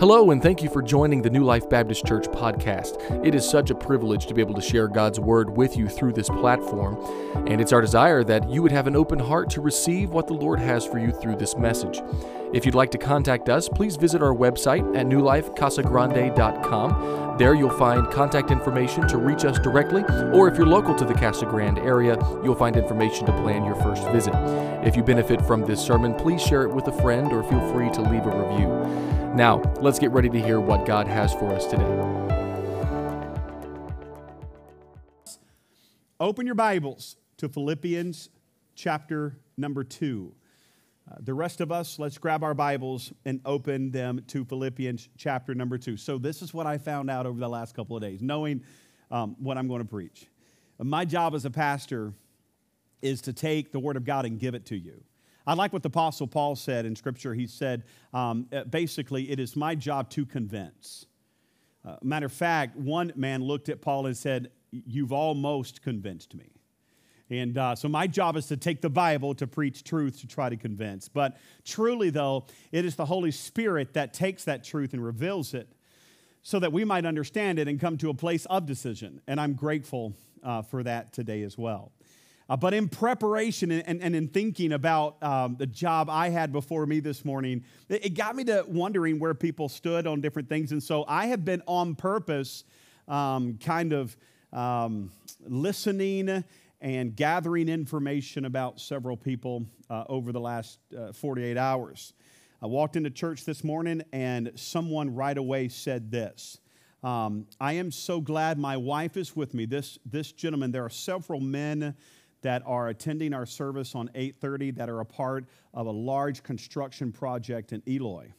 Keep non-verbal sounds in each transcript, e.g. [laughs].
Hello, and thank you for joining the New Life Baptist Church podcast. It is such a privilege to be able to share God's Word with you through this platform, and it's our desire that you would have an open heart to receive what the Lord has for you through this message. If you'd like to contact us, please visit our website at newlifecasagrande.com. There you'll find contact information to reach us directly, or if you're local to the Casa Grande area, you'll find information to plan your first visit. If you benefit from this sermon, please share it with a friend or feel free to leave a review. Now, let's get ready to hear what God has for us today. Open your Bibles to Philippians chapter number two. Uh, the rest of us, let's grab our Bibles and open them to Philippians chapter number two. So, this is what I found out over the last couple of days, knowing um, what I'm going to preach. My job as a pastor is to take the Word of God and give it to you. I like what the Apostle Paul said in Scripture. He said, um, uh, basically, it is my job to convince. Uh, matter of fact, one man looked at Paul and said, You've almost convinced me. And uh, so my job is to take the Bible to preach truth to try to convince. But truly, though, it is the Holy Spirit that takes that truth and reveals it so that we might understand it and come to a place of decision. And I'm grateful uh, for that today as well. Uh, but in preparation and, and, and in thinking about um, the job I had before me this morning, it, it, got me to wondering where people stood on different things. And so I have been on purpose um, kind of um, listening and gathering information about several people uh, over the last uh, 48 hours. I walked into church this morning and someone right away said this. Um, I am so glad my wife is with me. This, this gentleman, there are several men that are attending our service on 8:30 that are a part of a large construction project in Eloy.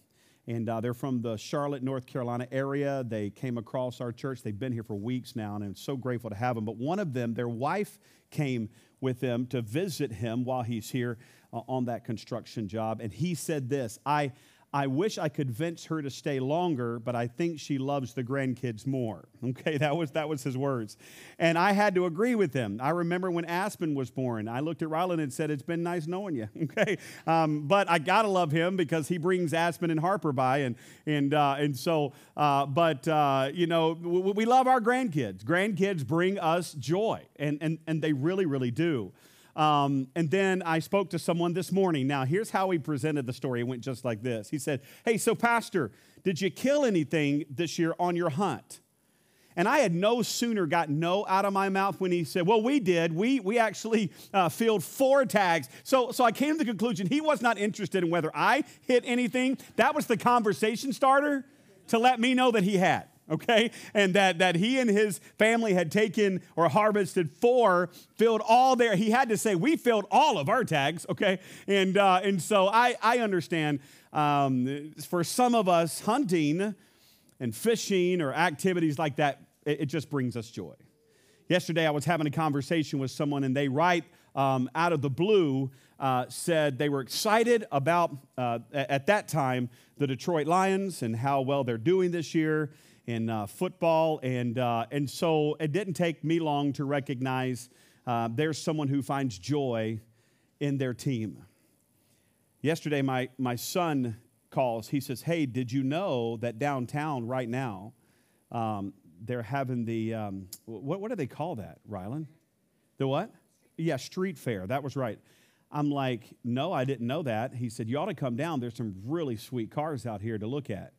And uh, they're from the Charlotte, North Carolina area. They came across our church. They've been here for weeks now, and I'm so grateful to have them. But one of them, their wife came with them to visit him while he's here uh, on that construction job. And he said this I, I wish I could convince her to stay longer, but I think she loves the grandkids more. [laughs] Okay, that was that was his words. And I had to agree with him. I remember when Aspen was born, I looked at Ryland and said, It's been nice knowing you. [laughs] Okay. Um, but I gotta love him because he brings Aspen and Harper by. And and uh, and so, uh, but uh, you know, we, we love our grandkids. Grandkids bring us joy, and and, and they really, really do. Um, and then I spoke to someone this morning. Now, here's how he presented the story. It went just like this He said, Hey, so, Pastor, did you kill anything this year on your hunt? And I had no sooner got no out of my mouth when he said, Well, we did. We, we actually uh, filled four tags. So, so I came to the conclusion he was not interested in whether I hit anything. That was the conversation starter to let me know that he had okay? And that, that he and his family had taken or harvested four, filled all their, he had to say, we filled all of our tags, okay? And, uh, and so I, I understand um, for some of us, hunting and fishing or activities like that, it, it, just brings us joy. Yesterday, I was having a conversation with someone, and they write um, out of the blue uh, said they were excited about, uh, at that time, the Detroit Lions and how well they're doing this year in uh, football. And, uh, and so it didn't take me long to recognize uh, there's someone who finds joy in their team. Yesterday, my, my son calls. He says, Hey, did you know that downtown right now, um, they're having the, um, what, what do they call that, Rylan? The what? Yeah, street fair. That was right. I'm like, no, I didn't know that. He said, you ought to come down. There's some really sweet cars out here to look at.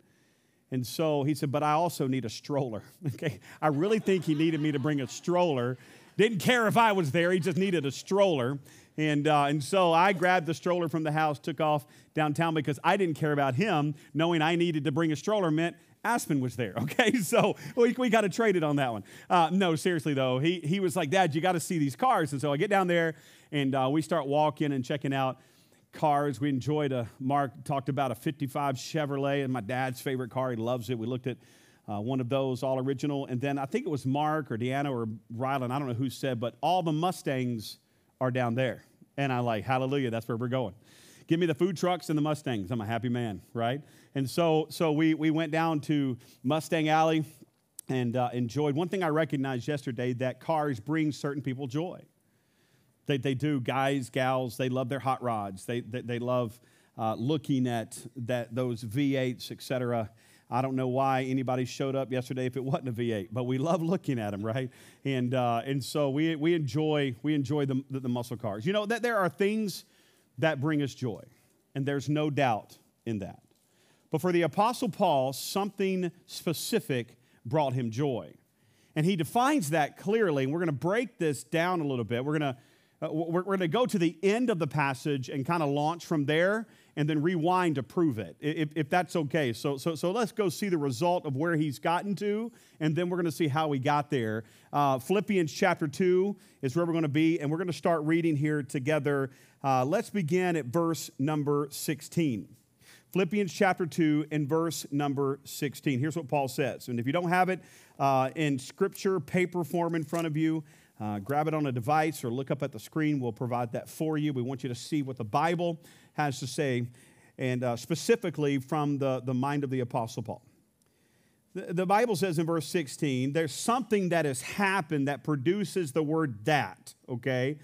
And so he said, But I also need a stroller. [laughs] Okay. I really think he needed me to bring a stroller. Didn't care if I was there, he just needed a stroller. And, uh, and so I grabbed the stroller from the house, took off downtown because I didn't care about him. Knowing I needed to bring a stroller meant Aspen was there, [laughs] okay? So we, we got to trade it on that one. Uh, no, seriously though, he, he was like, Dad, you got to see these cars. And so I get down there and uh, we start walking and checking out cars. We enjoyed a, Mark talked about a 55 Chevrolet and my dad's favorite car. He loves it. We looked at uh, one of those, all original. And then I think it was Mark or Deanna or Rylan, I don't know who said, but all the Mustangs are down there. And I like, hallelujah, that's where we're going. Give me the food trucks and the Mustangs. I'm a happy man, right? And so, so we, we went down to Mustang Alley and uh, enjoyed. One thing I recognized yesterday that cars bring certain people joy. They, they do, guys, gals, they love their hot rods. They, they, they love uh, looking at that, those V8s, etc. I don't know why anybody showed up yesterday if it wasn't a V8, but we [laughs] love looking at them, right? And, uh, and so we, we enjoy, we enjoy the, the, the muscle cars. You know, that there are things that bring us joy, and there's no doubt in that. But for the Apostle Paul, something specific brought him joy. And he defines that clearly, and we're going to break this down a little bit. We're going to uh, we're, we're going to go to the end of the passage and kind of launch from there and then rewind to prove it, if, if that's okay. So, so, so let's go see the result of where he's gotten to, and then we're going to see how he got there. Uh, Philippians chapter 2 is where we're going to be, and we're going to start reading here together. Uh, let's begin at verse number 16. Philippians chapter 2 and verse number 16. Here's what Paul says. And if you don't have it uh, in scripture, paper form in front of you, uh, grab it on a device or look up at the screen. We'll provide that for you. We want you to see what the Bible has to say, and uh, specifically from the, the mind of the Apostle Paul. The, the Bible says in verse 16, there's something that has happened that produces the word that, okay?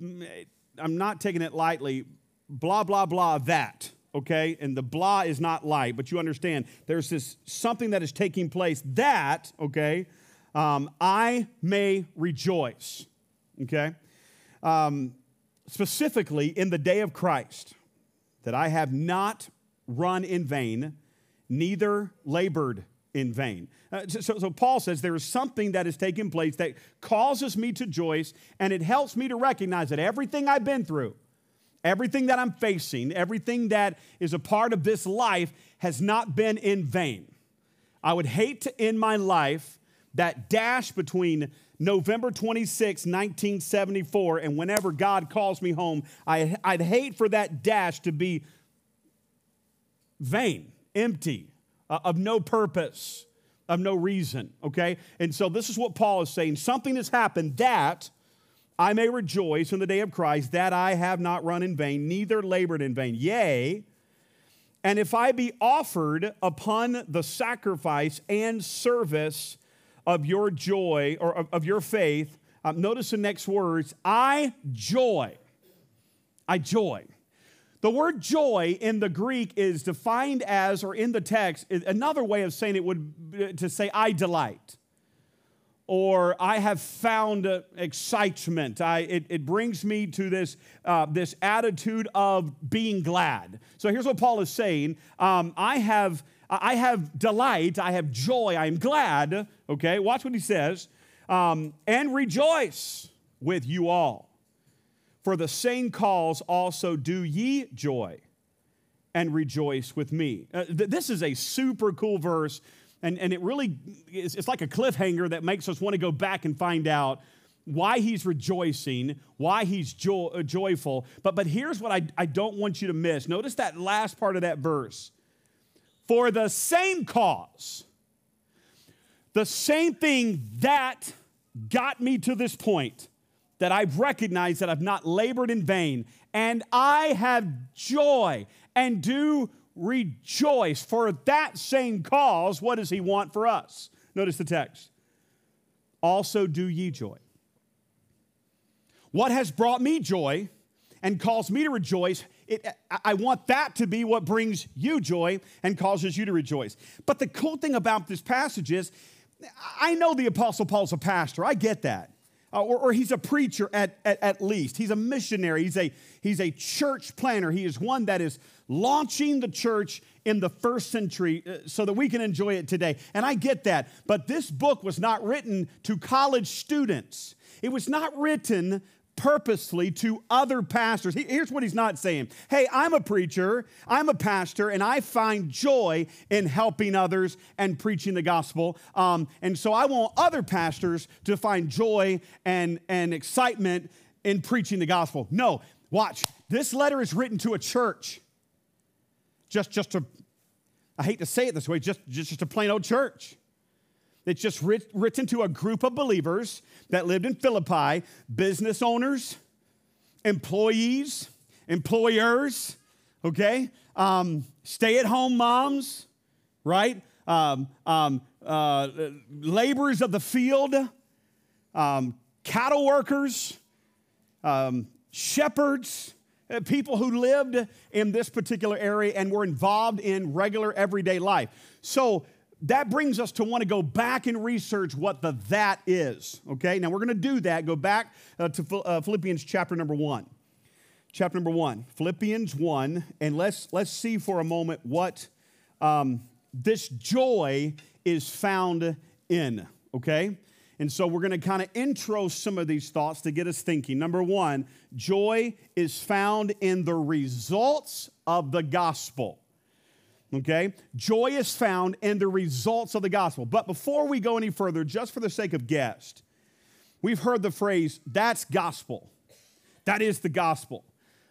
I'm not taking it lightly. Blah, blah, blah, that, okay? And the blah is not light, but you understand there's this something that is taking place that, okay? Um, I may rejoice. Okay? Um, specifically in the day of Christ, that I have not run in vain, neither labored in vain. Uh, so, so, Paul says there is something that has taken place that causes me to rejoice, and it helps me to recognize that everything I've been through, everything that I'm facing, everything that is a part of this life has not been in vain. I would hate to end my life that dash between November 26, 1974, and whenever God calls me home, I, would hate for that dash to be vain, empty, uh, of no purpose, of no reason, okay? And so this is what Paul is saying something has happened that I may rejoice in the day of Christ, that I have not run in vain, neither labored in vain. Yea, and if I be offered upon the sacrifice and service of your joy or of, of your faith, um, notice the next words I joy. I joy. The word joy in the Greek is defined as, or in the text, another way of saying it would to say, I delight. Or I have found excitement. I, it, it brings me to this, uh, this attitude of being glad. So here's what Paul is saying um, I have I have delight, I have joy, I am glad, okay? Watch what he says, um, and rejoice with you all. For the same cause also do ye joy and rejoice with me. Uh, th- this is a super cool verse, and, and it really is it's like a cliffhanger that makes us want to go back and find out why he's rejoicing, why he's jo- joyful. But, but here's what I, I don't want you to miss. Notice that last part of that verse for the same cause, the same thing that got me to this point, that I've recognized that I've not labored in vain, and I have joy and do rejoice. For that same cause, what does he want for us? Notice the text. Also do ye joy. What has brought me joy and caused me to rejoice it, I want that to be what brings you joy and causes you to rejoice. But the cool thing about this passage is, I know the Apostle Paul's a pastor, I get that. Uh, or, or, he's a preacher at, at, at, least. He's a missionary. He's a, he's a church planner. He is one that is launching the church in the first century uh, so that we can enjoy it today. And I get that. But this book was not written to college students, it was not written purposely to other pastors. Here's what he's not saying Hey, I'm a preacher, I'm a pastor, and I find joy in helping others and preaching the gospel. Um, and so I want other pastors to find joy and, and excitement in preaching the gospel. No, watch. This letter is written to a church. Just, just to, I hate to say it this way, just, just a plain old church. It's just writ- written to a group of believers that lived in Philippi business owners, employees, employers, okay? Um, stay at home moms, right? Um, um, uh, laborers of the field, um, cattle workers, um, shepherds. uh, people who lived in this particular area and were involved in regular everyday life. So that brings us to want to go back and research what the that is. Okay, now we're going to do that. Go back uh, to uh, Philippians chapter number one. Chapter number one, Philippians one, and let's let's see for a moment what um, this joy is found in. Okay, and so we're going to kind of intro some of these thoughts to get us thinking. Number one, joy is found in the results of the gospel. Okay? Joy is found in the results of the gospel. But before we go any further, just for the sake of guest, we've heard the phrase, that's gospel. That is the gospel.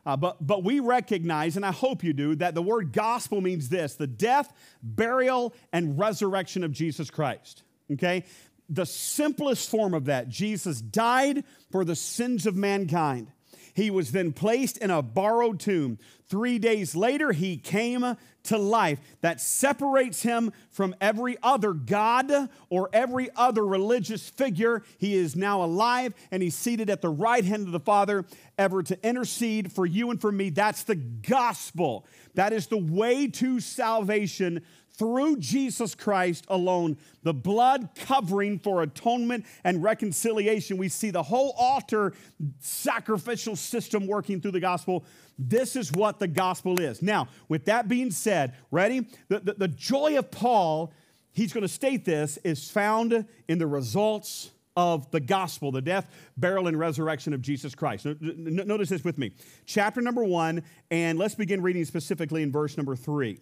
Uh, but, but we recognize, and I hope you do, that the word gospel means this the death, burial, and resurrection of Jesus Christ. Okay? The simplest form of that, Jesus died for the sins of mankind. He was then placed in a borrowed tomb. Three days later, he came to life that separates him from every other God or every other religious figure. He is now alive and he's seated at the right hand of the Father, ever to intercede for you and for me. That's the gospel. That is the way to salvation through Jesus Christ alone, the blood covering for atonement and reconciliation. We see the whole altar sacrificial system working through the gospel. This is what the gospel is. Now, with that being said, ready? The, the, the joy of Paul, he's going to state this, is found in the results of the gospel, the death, burial, and resurrection of Jesus Christ. Notice this with me. Chapter number one, and let's begin reading specifically in verse number three.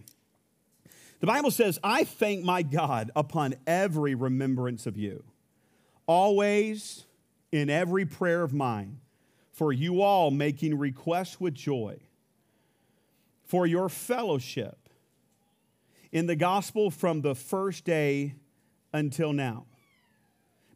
The Bible says, I thank my God upon every remembrance of you, always in every prayer of mine, for you all making requests with joy, for your fellowship in the gospel from the first day until now.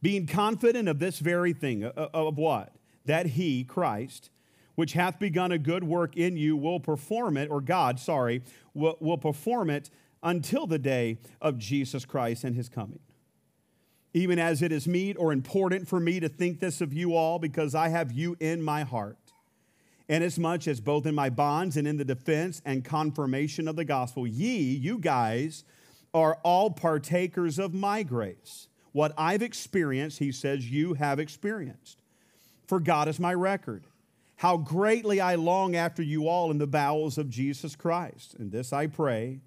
Being confident of this very thing, uh, uh, of what? That he, Christ, which hath begun a good work in you, will perform it, or God, sorry, will, will perform it until the day of Jesus Christ and his coming. Even as it is meet or important for me to think this of you all, because I have you in my heart. Inasmuch as both in my bonds and in the defense and confirmation of the gospel, ye, you guys, are all partakers of my grace. What I've experienced, he says, you have experienced. For God is my record. How greatly I long after you all in the bowels of Jesus Christ. And this I pray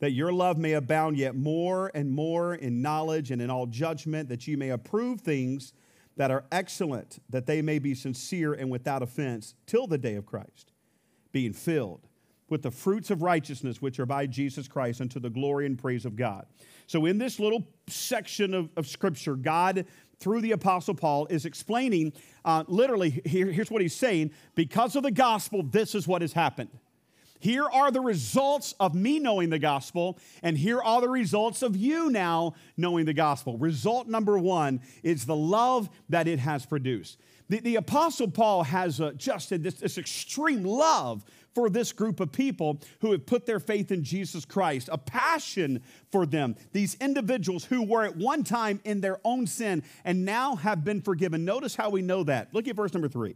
that your love may abound yet more and more in knowledge and in all judgment, that you may approve things that are excellent, that they may be sincere and without offense till the day of Christ, being filled with the fruits of righteousness which are by Jesus Christ unto the glory and praise of God. So, in this little section of, of Scripture, God, through the Apostle Paul, is explaining uh, literally, here, here's what he's saying because of the gospel, this is what has happened. Here are the results of me knowing the gospel, and here are the results of you now knowing the gospel. Result number one is the love that it has produced. The, the Apostle Paul has uh, just this, this extreme love for this group of people who have put their faith in Jesus Christ, a passion for them. These individuals who were at one time in their own sin and now have been forgiven. Notice how we know that. Look at verse number three.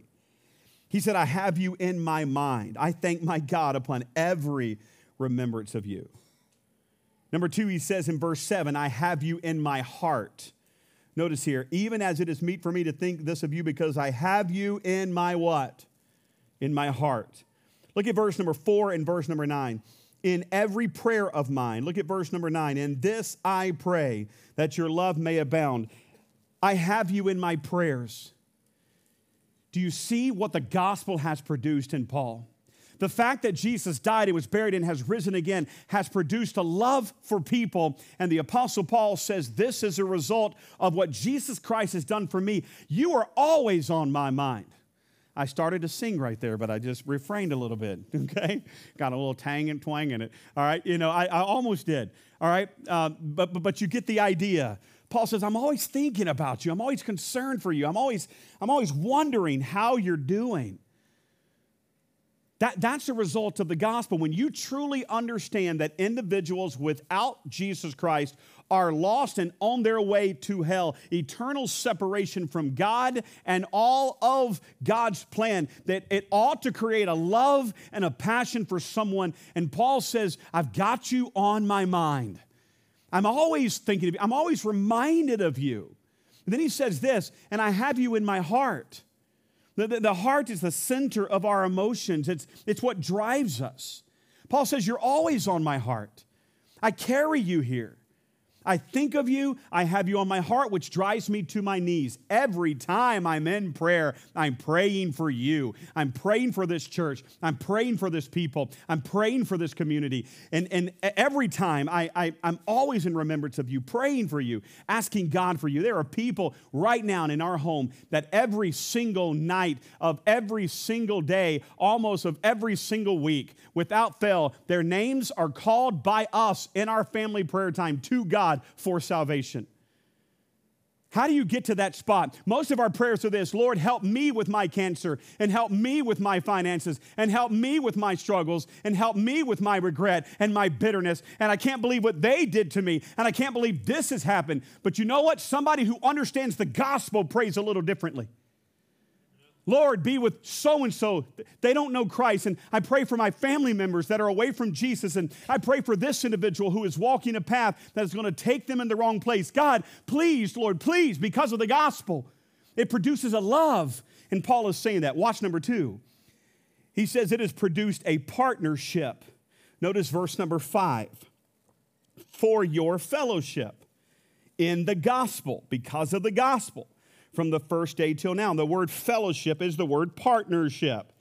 He said, I have you in my mind. I thank my God upon every remembrance of you. Number two, he says in verse seven, I have you in my heart. Notice here, even as it is meet for me to think this of you, because I have you in my what? In my heart. Look at verse number four and verse number nine. In every prayer of mine, look at verse number nine. In this I pray that your love may abound. I have you in my prayers. Do you see what the gospel has produced in Paul? The fact that Jesus died and was buried and has risen again has produced a love for people. And the Apostle Paul says, This is a result of what Jesus Christ has done for me. You are always on my mind. I started to sing right there, but I just refrained a little bit, [laughs] okay? Got a little tang and twang in it, all right? You know, I, I almost did, all right? Um, but, but, but you get the idea. Paul says, I'm always thinking about you. I'm always concerned for you. I'm always, I'm always wondering how you're doing. That, that's a result of the gospel. When you truly understand that individuals without Jesus Christ are lost and on their way to hell, eternal separation from God and all of God's plan, that it ought to create a love and a passion for someone. And Paul says, I've got you on my mind. I'm always thinking of you, I'm always reminded of you. And then he says this, and I have you in my heart. The, the, the, heart is the center of our emotions, it's, it's what drives us. Paul says, You're always on my heart. I carry you here. I think of you, I have you on my heart, which drives me to my knees. Every time I'm in prayer, I'm praying for you. I'm praying for this church. I'm praying for this people. I'm praying for this community. And, and every time I, I, I'm always in remembrance of you, praying for you, asking God for you. There are people right now in our home that every single night of every single day, almost of every single week, without fail, their names are called by us in our family prayer time to God God for salvation. How do you get to that spot? Most of our prayers are this Lord, help me with my cancer, and help me with my finances, and help me with my struggles, and help me with my regret and my bitterness. And I can't believe what they did to me, and I can't believe this has happened. But you know what? Somebody who understands the gospel prays a little differently. Lord, be with so and so. They don't know Christ. And I pray for my family members that are away from Jesus. And I pray for this individual who is walking a path that is going to take them in the wrong place. God, please, Lord, please, because of the gospel, it produces a love. And Paul is saying that. Watch number two. He says it has produced a partnership. Notice verse number five for your fellowship in the gospel, because of the gospel from the first day till now. The word fellowship is the word partnership.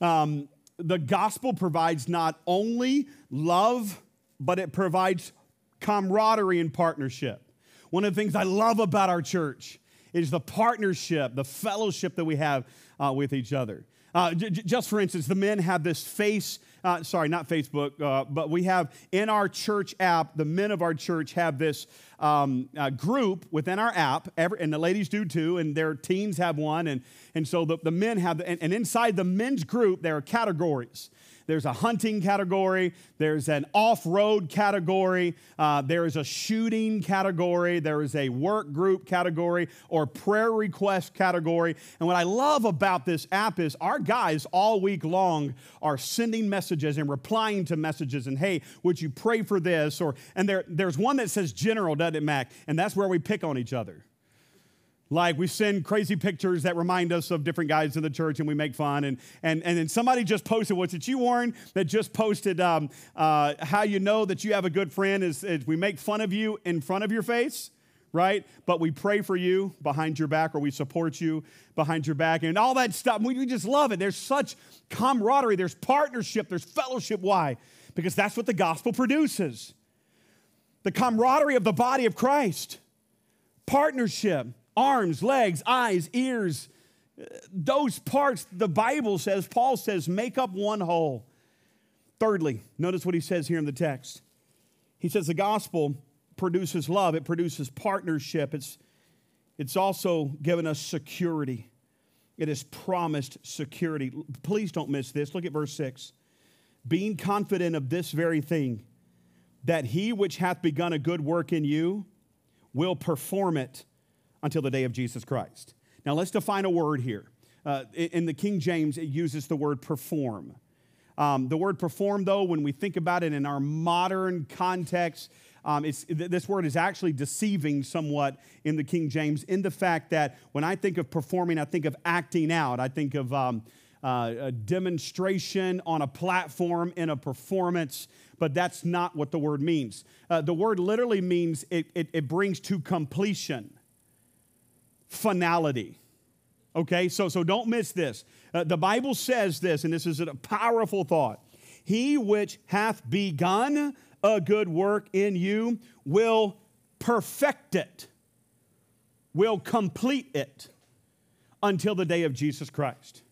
Um, the gospel provides not only love, but it provides camaraderie and partnership. One of the things I love about our church is the partnership, the fellowship that we have uh, with each other. Uh, j- just for instance, the men have this face, uh, sorry, not Facebook, uh, but we have in our church app, the men of our church have this um, uh, group within our app, every, and the ladies do too, and their teens have one, and, and so the, the men have, and, and inside the men's group, there are categories. There's a hunting category, there's an off road category, uh, there is a shooting category, there is a work group category, or prayer request category. And what I love about this app is our guys all week long are sending messages and replying to messages and, hey, would you pray for this? Or, and there, there's one that says general, doesn't it, Mac? And that's where we pick on each other. Like we send crazy pictures that remind us of different guys in the church and we make fun. And, and, and then somebody just posted, what's it you, Warren, that just posted um, uh, how you know that you have a good friend is, is we make fun of you in front of your face right? But we pray for you behind your back or we support you behind your back and all that stuff. We, we just love it. There's such camaraderie, there's partnership, there's fellowship. Why? Because that's what the gospel produces the camaraderie of the body of Christ, partnership arms, legs, eyes, ears, those parts, the Bible says, Paul says, make up one whole. Thirdly, notice what he says here in the text. He says the gospel produces love, it produces partnership, it's, it's also given us security. It has promised security. Please don't miss this. Look at verse 6. Being confident of this very thing, that he which hath begun a good work in you will perform it until the day of Jesus Christ. Now, let's define a word here. Uh, in the King James, it uses the word perform. Um, the word perform, though, when we think about it in our modern context, um, this word is actually deceiving somewhat in the King James in the fact that when I think of performing, I think of acting out. I think of um, uh, a demonstration on a platform in a performance, but that's not what the word means. Uh, the word literally means it, it, it brings to completion finality. Okay, so, so don't miss this. Uh, the Bible says this, and this is a powerful thought. He which hath begun a good work in you will perfect it, will complete it until the day of Jesus Christ.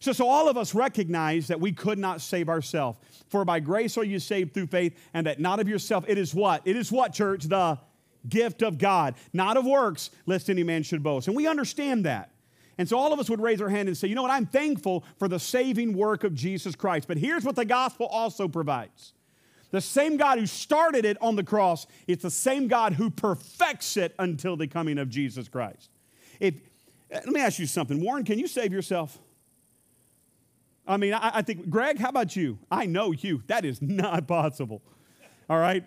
So, so all of us recognize that we could not save ourselves. For by grace are you saved through faith, and that not of yourself. It is what? It is what, church? The gift of God, not of works, lest any man should boast. And we understand that. And so all of us would raise our hand and say, you know what, I'm thankful for the saving work of Jesus Christ. But here's what the gospel also provides the same God who started it on the cross, it's the same God who perfects it until the coming of Jesus Christ. If, eh, let me ask you something. Warren, can you save yourself? I mean, I, I think, Greg, how about you? I know you. That is not [laughs] possible. All right?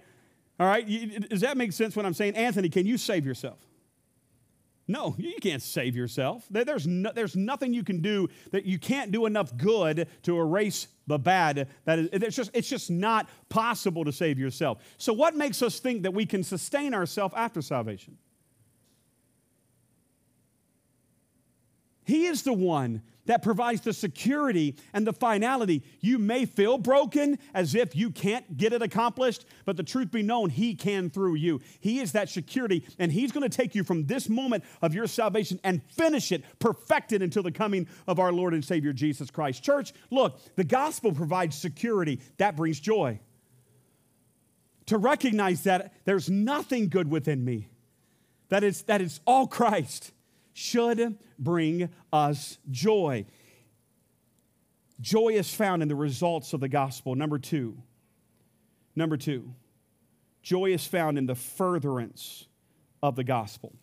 All right? Does that make sense what I'm saying? Anthony, can you save yourself? No, you can't save yourself. There's, no, there's nothing you can do that you can't do enough good to erase the bad. That is, it's, just, it's just not possible to save yourself. So, what makes us think that we can sustain ourselves after salvation? He is the one that provides the security and the finality. You may feel broken as if you can't get it accomplished, but the truth be known, He can through you. He is that security, and He's going to take you from this moment of your salvation and finish it, perfect it until the coming of our Lord and Savior Jesus Christ. Church, look, the gospel provides security, that brings joy. To recognize that there's nothing good within me, that it's, that it's all Christ should bring us joy. Joy is found in the results of the gospel. Number two, number two, joy is found in the furtherance of the gospel.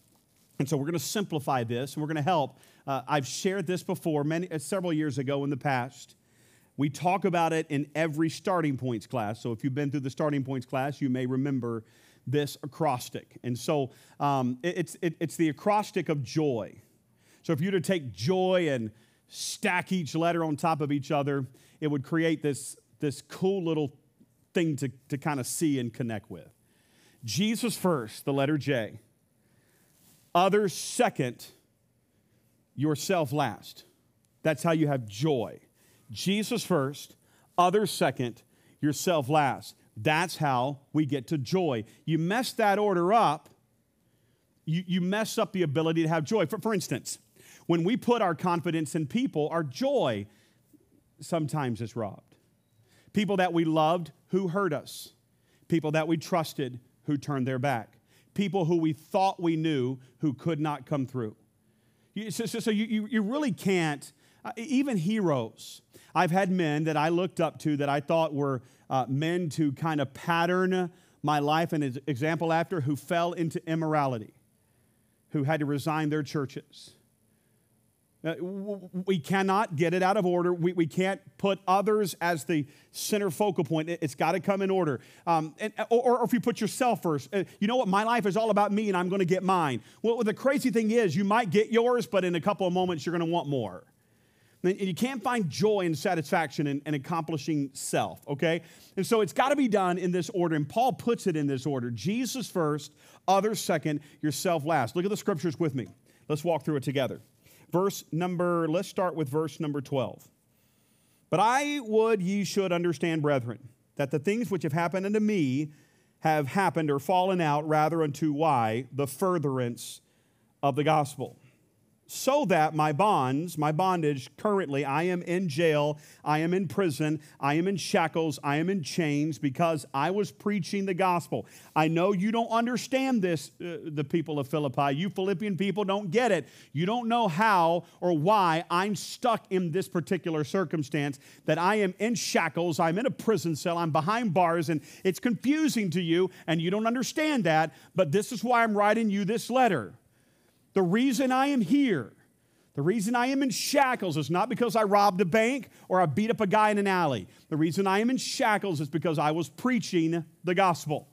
And so we're going to simplify this and we're going to help. Uh, I've shared this before many, uh, several years ago in the past. We talk about it in every starting points class. So if you've been through the starting points class, you may remember this acrostic. And so um, it's, it, it's the acrostic of joy. So if you were to take joy and stack each letter on top of each other, it would create this, this cool little thing to, to kind of see and connect with. Jesus first, the letter J. Others second, yourself last. That's how you have joy. Jesus first, others second, yourself last. That's how we get to joy. You mess that order up, you, you mess up the ability to have joy. For, for instance, when we put our confidence in people, our joy sometimes is robbed. People that we loved who hurt us, people that we trusted who turned their back, people who we thought we knew who could not come through. So, so, so you, you really can't, even heroes. I've had men that I looked up to that I thought were uh, men to kind of pattern my life and example after who fell into immorality, who had to resign their churches. Uh, we cannot get it out of order. We, we can't put others as the center focal point. It, has got to come in order. Um, and, or, or, if you put yourself first, uh, you know what? My life is all about me and I'm going to get mine. Well, the crazy thing is, you might get yours, but in a couple of moments, you're going to want more. And you can't find joy and satisfaction in, in accomplishing self, okay? And so it's got to be done in this order. And Paul puts it in this order Jesus first, others second, yourself last. Look at the scriptures with me. Let's walk through it together. Verse number, let's start with verse number 12. But I would ye should understand, brethren, that the things which have happened unto me have happened or fallen out rather unto why? The furtherance of the gospel so that my bonds, my bondage, currently, I am in jail, I am in prison, I am in shackles, I am in chains because I was preaching the gospel. I know you don't understand this, uh, the people of Philippi. You Philippian people don't get it. You don't know how or why I'm stuck in this particular circumstance, that I am in shackles, I'm in a prison cell, I'm behind bars, and it's confusing to you, and you don't understand that, but this is why I'm writing you this letter. The reason I am here, the reason I am in shackles is not because I robbed a bank or I beat up a guy in an alley. The reason I am in shackles is because I was preaching the gospel.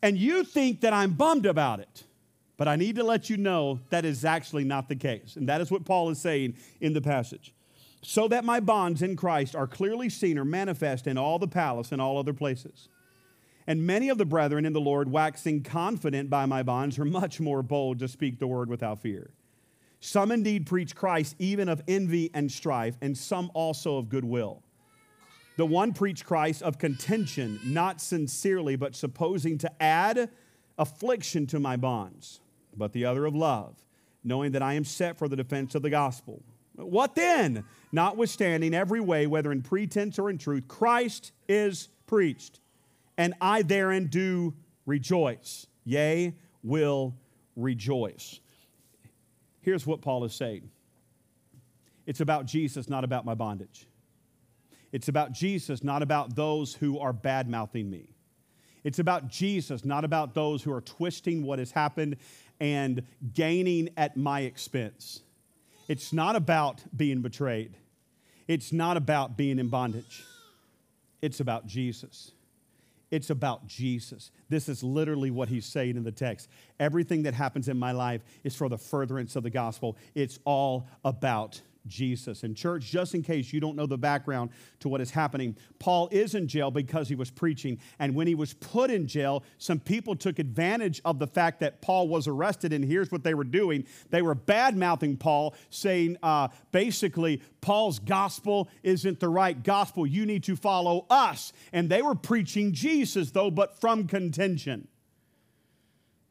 And you think that I'm bummed about it, but I need to let you know that is actually not the case. And that is what Paul is saying in the passage. So that my bonds in Christ are clearly seen or manifest in all the palace and all other places. And many of the brethren in the Lord, waxing confident by my bonds, are much more bold to speak the word without fear. Some indeed preach Christ even of envy and strife, and some also of goodwill. The one preach Christ of contention, not sincerely, but supposing to add affliction to my bonds, but the other of love, knowing that I am set for the defense of the gospel. What then? Notwithstanding every way, whether in pretense or in truth, Christ is preached and I therein do rejoice. Yea, will rejoice. here's what Paul is saying it's about Jesus, not about my bondage. It's about Jesus, not about those who are bad mouthing me. It's about Jesus, not about those who are twisting what has happened and gaining at my expense. It's not about being betrayed. It's not about being in bondage. It's about Jesus. It's about Jesus. This is literally what he's saying in the text. Everything that happens in my life is for the furtherance of the gospel. It's all about Jesus. And, church, just in case you don't know the background to what is happening, Paul is in jail because he was preaching. And when he was put in jail, some people took advantage of the fact that Paul was arrested. And here's what they were doing they were bad mouthing Paul, saying uh, basically, Paul's gospel isn't the right gospel. You need to follow us. And they were preaching Jesus, though, but from contention.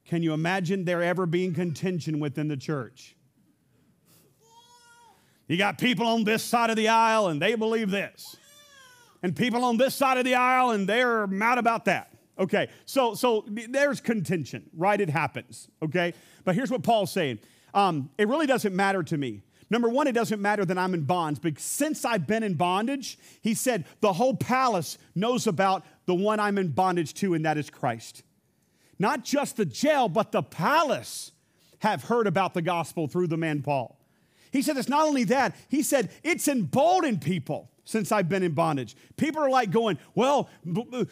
Can you imagine there ever being contention within the church? You got people on this side of the aisle and they believe this. And people on this side of the aisle and they're mad about that. Okay, so so there's contention, right? It happens. Okay, but here's what Paul's saying. Um, it really doesn't matter to me. Number one, it doesn't matter that I'm in bonds, but since I've been in bondage, he said the whole palace knows about the one I'm in bondage to, and that is Christ. Not just the jail, but the palace have heard about the gospel through the man Paul. He said it's not only that, he said it's emboldened people since I've been in bondage. People are like going, well,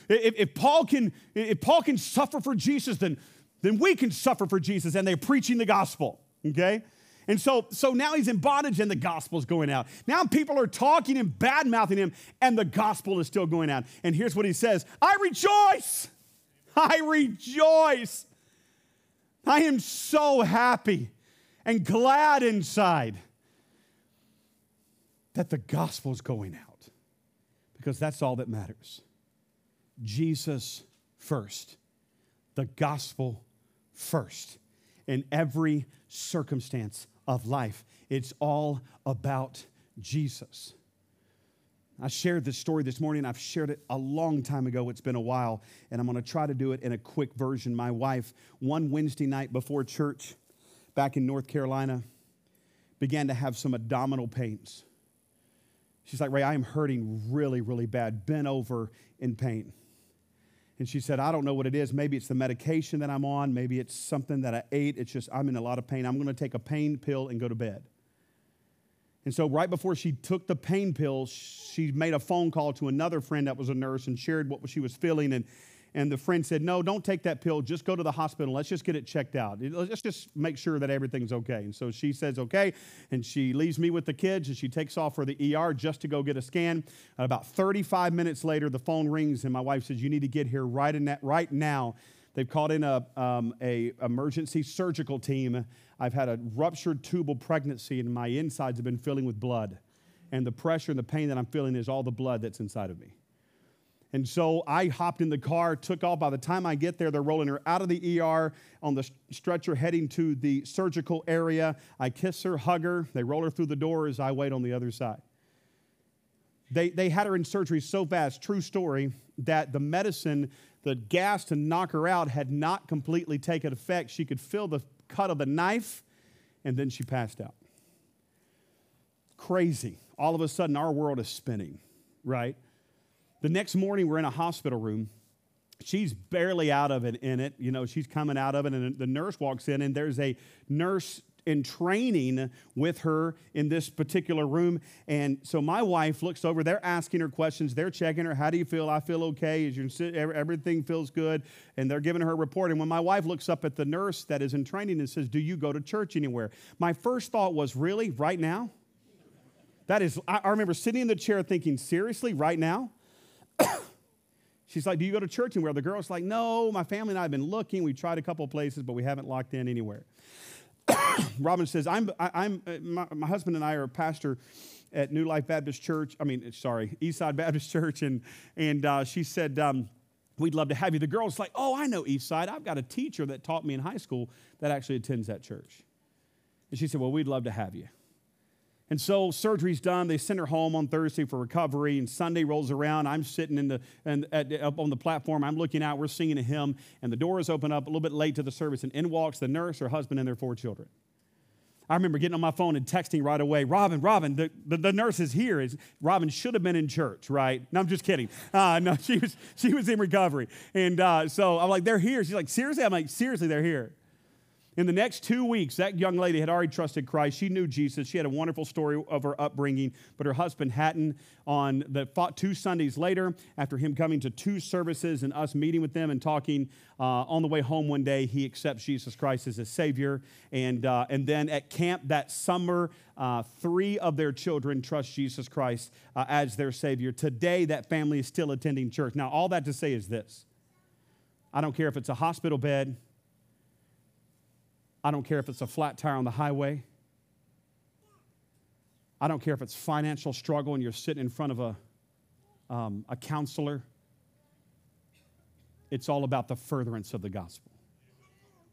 if, if, Paul can if Paul can suffer for Jesus, then, then we can suffer for Jesus. And they're preaching the gospel. Okay? And so, so now he's in bondage and the gospel is going out. Now people are talking and bad mouthing him, and the gospel is still going out. And here's what he says I rejoice. I rejoice. I am so happy and glad inside that the gospel is going out because that's all that matters. Jesus first, the gospel first in every circumstance of life. It's all about Jesus. I shared this story this morning. I've shared it a long time ago. It's been a while, and I'm going to try to do it in a quick version. My wife, one Wednesday night before church back in North Carolina, began to have some abdominal pains. She's like, Ray, I am hurting really, really bad, bent over in pain. And she said, I don't know what it is. Maybe it's the medication that I'm on. Maybe it's something that I ate. It's just, I'm in a lot of pain. I'm going to take a pain pill and go to bed. And so, right before she took the pain pill, she made a phone call to another friend that was a nurse and shared what she was feeling. And and the friend said, No, don't take that pill. Just go to the hospital. Let's just get it checked out. Let's just make sure that everything's okay. And so she says, Okay. And she leaves me with the kids and she takes off for the ER just to go get a scan. About 35 minutes later, the phone rings and my wife says, You need to get here right, in that, right now. They've called in a, um, a emergency surgical team. I've had a ruptured tubal pregnancy and my insides have been filling with blood. And the pressure and the pain that I'm feeling is all the blood that's inside of me. And so I hopped in the car, took off. By the time I get there, they're rolling her out of the ER on the stretcher heading to the surgical area. I kiss her, hug her. They roll her through the door as I wait on the other side. They, they had her in surgery so fast, true story, that the medicine, the gas to knock her out, had not completely taken effect. She could feel the cut of the knife, and then she passed out. Crazy. All of a sudden, our world is spinning, right? The next morning, we're in a hospital room. She's barely out of it in it. You know, she's coming out of it, and the nurse walks in, and there's a nurse in training with her in this particular room. And so my wife looks over, they're asking her questions, they're checking her, how do you feel? I feel okay. Is your, everything feels good. And they're giving her a report. And when my wife looks up at the nurse that is in training and says, Do you go to church anywhere? My first thought was, Really? Right now? That is, I remember sitting in the chair thinking, Seriously? Right now? She's like, Do you go to church anywhere? The girl's like, No, my family and I have been looking. We've tried a couple places, but we haven't locked in anywhere. [coughs] Robin says, I'm, I, am my, my, husband and I are a pastor at New Life Baptist Church. I mean, sorry, Eastside Baptist [laughs] Church. And, and uh, she said, um, We'd love to have you. The girl's like, Oh, I know Eastside. I've got a teacher that taught me in high school that actually attends that church. And she said, Well, we'd love to have you. And so surgery's done. They send her home on Thursday for recovery. And Sunday rolls around. I'm sitting in the and at, up on the platform. I'm looking out. We're singing a hymn, and the doors open up a little bit late to the service, and in walks the nurse, her husband, and their four children. I remember getting on my phone and texting right away, Robin, Robin, the, the, the nurse is here. Is, Robin should have been in church, right? No, I'm just kidding. Uh, no, [laughs] she was, she was in recovery. And uh, so I'm like, they're here. She's like, seriously? I'm like, seriously, they're here. In the next two weeks, that young lady had already trusted Christ. She knew Jesus. She had a wonderful story of her upbringing, but her husband hadn't. On the fought two Sundays later, after him coming to two services and us meeting with them and talking uh, on the way home one day, he accepts Jesus Christ as his Savior. And, uh, and then at camp that summer, uh, three of their children trust Jesus Christ uh, as their Savior. Today, that family is still attending church. Now, all that to say is this I don't care if it's a hospital bed I don't care if it's a flat tire on the highway. I don't care if it's financial struggle and you're sitting in front of a, um, a counselor. It's all about the furtherance of the gospel.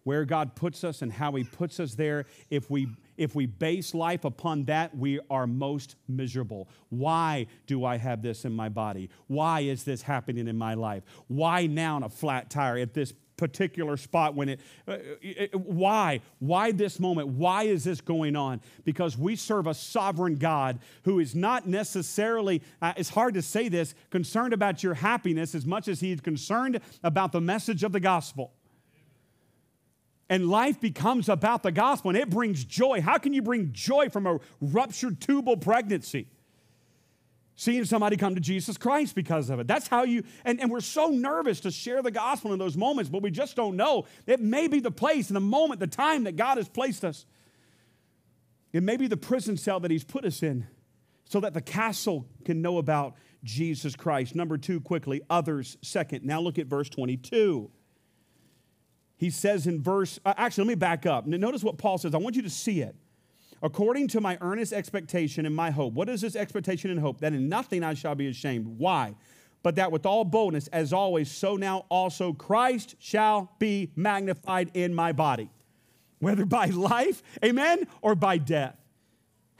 Where God puts us and how He puts us there, if we, if we base life upon that, we are most miserable. Why do I have this in my body? Why is this happening in my life? Why now on a flat tire at this particular spot when it, uh, it, why why this moment? Why is this going on? Because we serve a sovereign god who is not necessarily uh, it's hard to say this concerned about your happiness as much as he's concerned about the message of the gospel. And life becomes about the gospel and it brings joy. How can you bring joy from a ruptured tubal pregnancy seeing somebody come to Jesus Christ because of it. That's how you, and, and we're so nervous to share the gospel in those moments, but we just don't know. It may be the place and the moment, the time that God has placed us. It may be the prison cell that He's put us in so that the castle can know about Jesus Christ. Number two, quickly, others second. Now look at verse 22. He says in verse, uh, actually, let me back up. Notice what Paul says. I want you to see it according to my earnest expectation and my hope. What is this expectation and hope? That in nothing I shall be ashamed. Why? But that with all boldness, as always, so now also Christ shall be magnified in my body, whether by life, amen, or by death.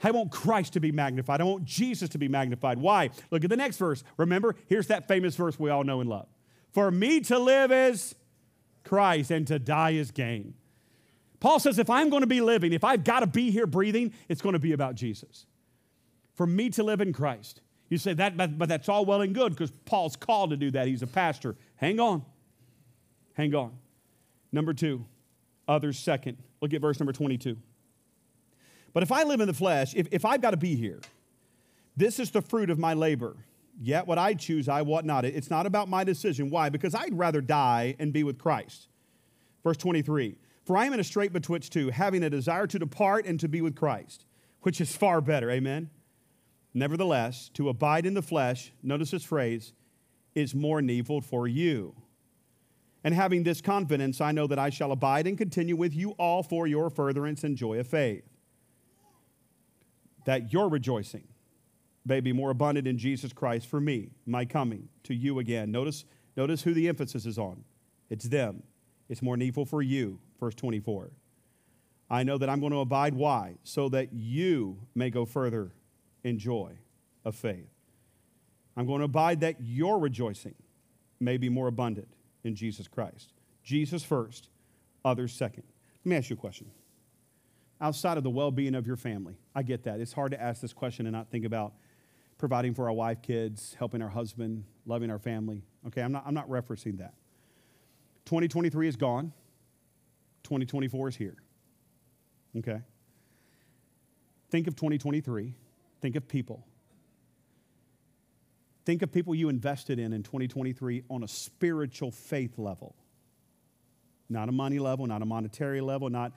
I want Christ to be magnified. I want Jesus to be magnified. Why? Look at the next verse. Remember, here's that famous verse we all know and love. For me to live is Christ, and to die is gain. Paul says, if I'm going to be living, if I've got to be here breathing, it's going to be about Jesus. For me to live in Christ. You say that, but, but that's all well and good because Paul's called to do that. He's a pastor. Hang on. Hang on. Number two, others second. Look at verse number 22. But if I live in the flesh, if, if I've got to be here, this is the fruit of my labor. Yet what I choose, I what not. It's not about my decision. Why? Because I'd rather die and be with Christ. Verse 23 for I am in a strait betwixt two, having a desire to depart and to be with Christ, which is far better. Amen. Nevertheless, to abide in the flesh, notice this phrase, is more needful for you. And having this confidence, I know that I shall abide and continue with you all for your furtherance and joy of faith. That your rejoicing may be more abundant in Jesus Christ for me, my coming to you again. Notice, notice who the emphasis is on. It's them. It's more needful for you verse 24. I know that I'm going to abide. Why? So that you may go further in joy of faith. I'm going to abide that your rejoicing may be more abundant in Jesus Christ. Jesus first, others second. Let me ask you a question. Outside of the well being of your family, I get that. It's hard to ask this question and not think about providing for our wife, kids, helping our husband, loving our family. Okay, I'm not, I'm not referencing that. 2023 is gone. 2024 is here. Okay? Think of 2023. Think of people. Think of people you invested in in 2023 on a spiritual faith level. Not a money level, not a monetary level, not.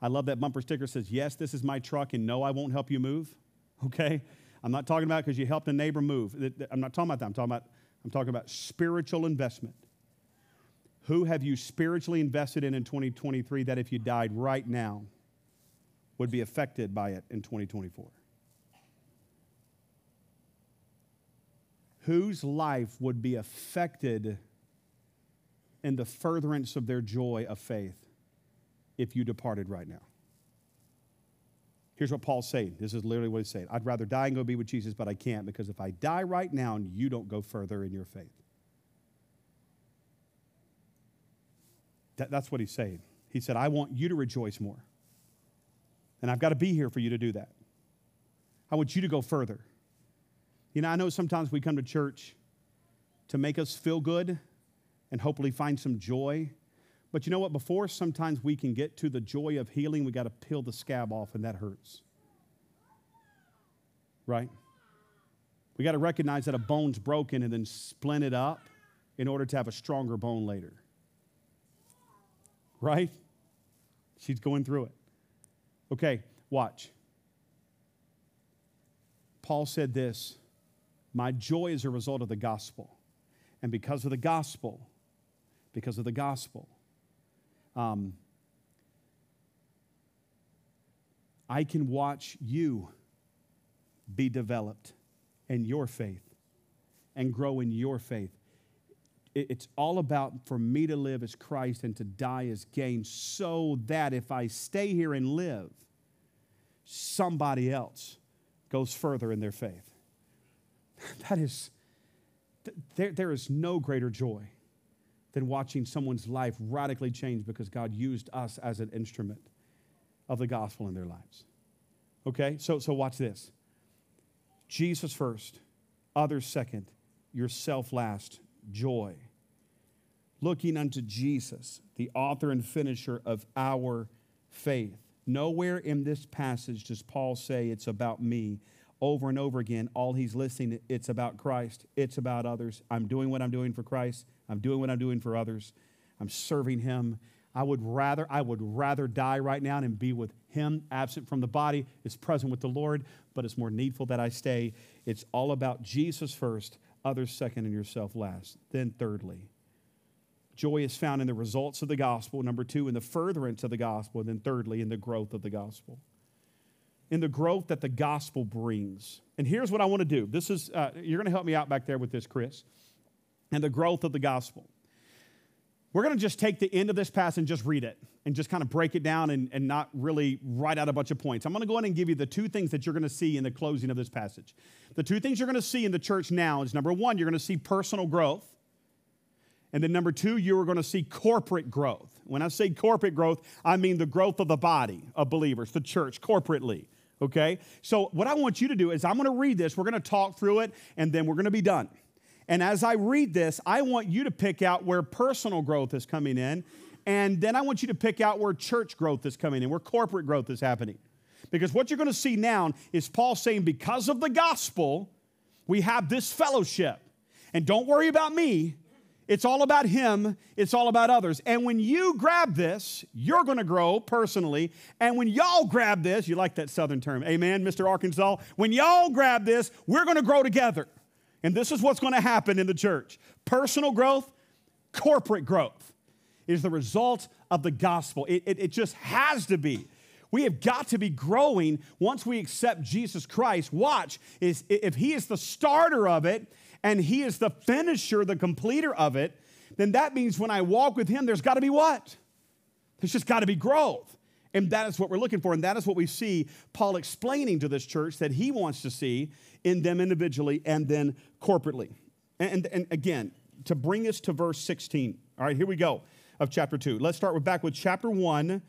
I love that bumper sticker says, Yes, this is my truck, and no, I won't help you move. [laughs] Okay? I'm not talking about because you helped a neighbor move. I'm not talking about that. I'm talking about, I'm talking about spiritual investment. Who have you spiritually invested in in 2023 that if you died right now would be affected by it in 2024? Whose life would be affected in the furtherance of their joy of faith if you departed right now? Here's what Paul's saying. This is literally what he's saying. I'd rather die and go be with Jesus, but I can't because if I die right now and you don't go further in your faith, That, that's what he's saying. He said, I want you to rejoice more. And I've got to be here for you to do that. I want you to go further. You know, I know sometimes we come to church to make us feel good and hopefully find some joy. But you know what? Before sometimes we can get to the joy of healing, we got to peel the scab off, and that hurts. Right? We got to recognize that a bone's broken and then splint it up in order to have a stronger bone later. Right? She's going through it. Okay, watch. Paul said this My joy is a result of the gospel. And because of the gospel, because of the gospel, um, I can watch you be developed in your faith and grow in your faith. It's all about for me to live as Christ and to die as gain, so that if I stay here and live, somebody else goes further in their faith. [laughs] That is, there, there is no greater joy than watching someone's life radically change because God used us as an instrument of the gospel in their lives. Okay, so, so watch this Jesus first, others second, yourself last, joy. Looking unto Jesus, the author and finisher of our faith. Nowhere in this passage does Paul say it's about me over and over again, all he's listing, it's about Christ, it's about others. I'm doing what I'm doing for Christ, I'm doing what I'm doing for others, I'm serving him. I would rather, I would rather die right now and be with him, absent from the body, is present with the Lord, but it's more needful that I stay. It's all about Jesus first, others second, and yourself last. Then, thirdly, joy is found in the results of the gospel. Number two, in the furtherance of the gospel. And then, thirdly, in the growth of the gospel in the growth that the gospel brings. And here's what I want to do. This is, uh, you're going to help me out back there with this, Chris, and the growth of the gospel. We're going to just take the end of this passage and just read it and just kind of break it down and, and not really write out a bunch of points. I'm going to go ahead and give you the two things that you're going to see in the closing of this passage. The two things you're going to see in the church now is number one, you're going to see personal growth. And then number two, you are going to see corporate growth. When I say corporate growth, I mean the growth of the body of believers, the church, corporately okay? So, what I want you to do is I'm gonna read this, we're gonna talk through it, and then we're gonna be done. And as I read this, I want you to pick out where personal growth is coming in, and then I want you to pick out where church growth is coming in, where corporate growth is happening. Because what you're gonna see now is Paul saying, because of the gospel, we have this fellowship. And don't worry about me, it's all about Him, it's all about others. And when you grab this, you're going to grow personally. And when y'all grab this, you like that southern term, amen, Mr. Arkansas? When y'all grab this, we're going to grow together. And this is what's going to happen in the church personal growth, corporate growth is the result of the gospel. It, it, it just has to be. We have got to be growing once we accept Jesus Christ. Watch, is if He is the starter of it, and He is the finisher, the completer of it, then that means when I walk with Him, there's got to be what? There's just got to be growth. And that is what we're looking for. And that is what we see Paul explaining to this church that he wants to see in them individually and then corporately. And, and again, to bring us to verse 16. All right, here we go of chapter 2. Let's start with back with chapter 1.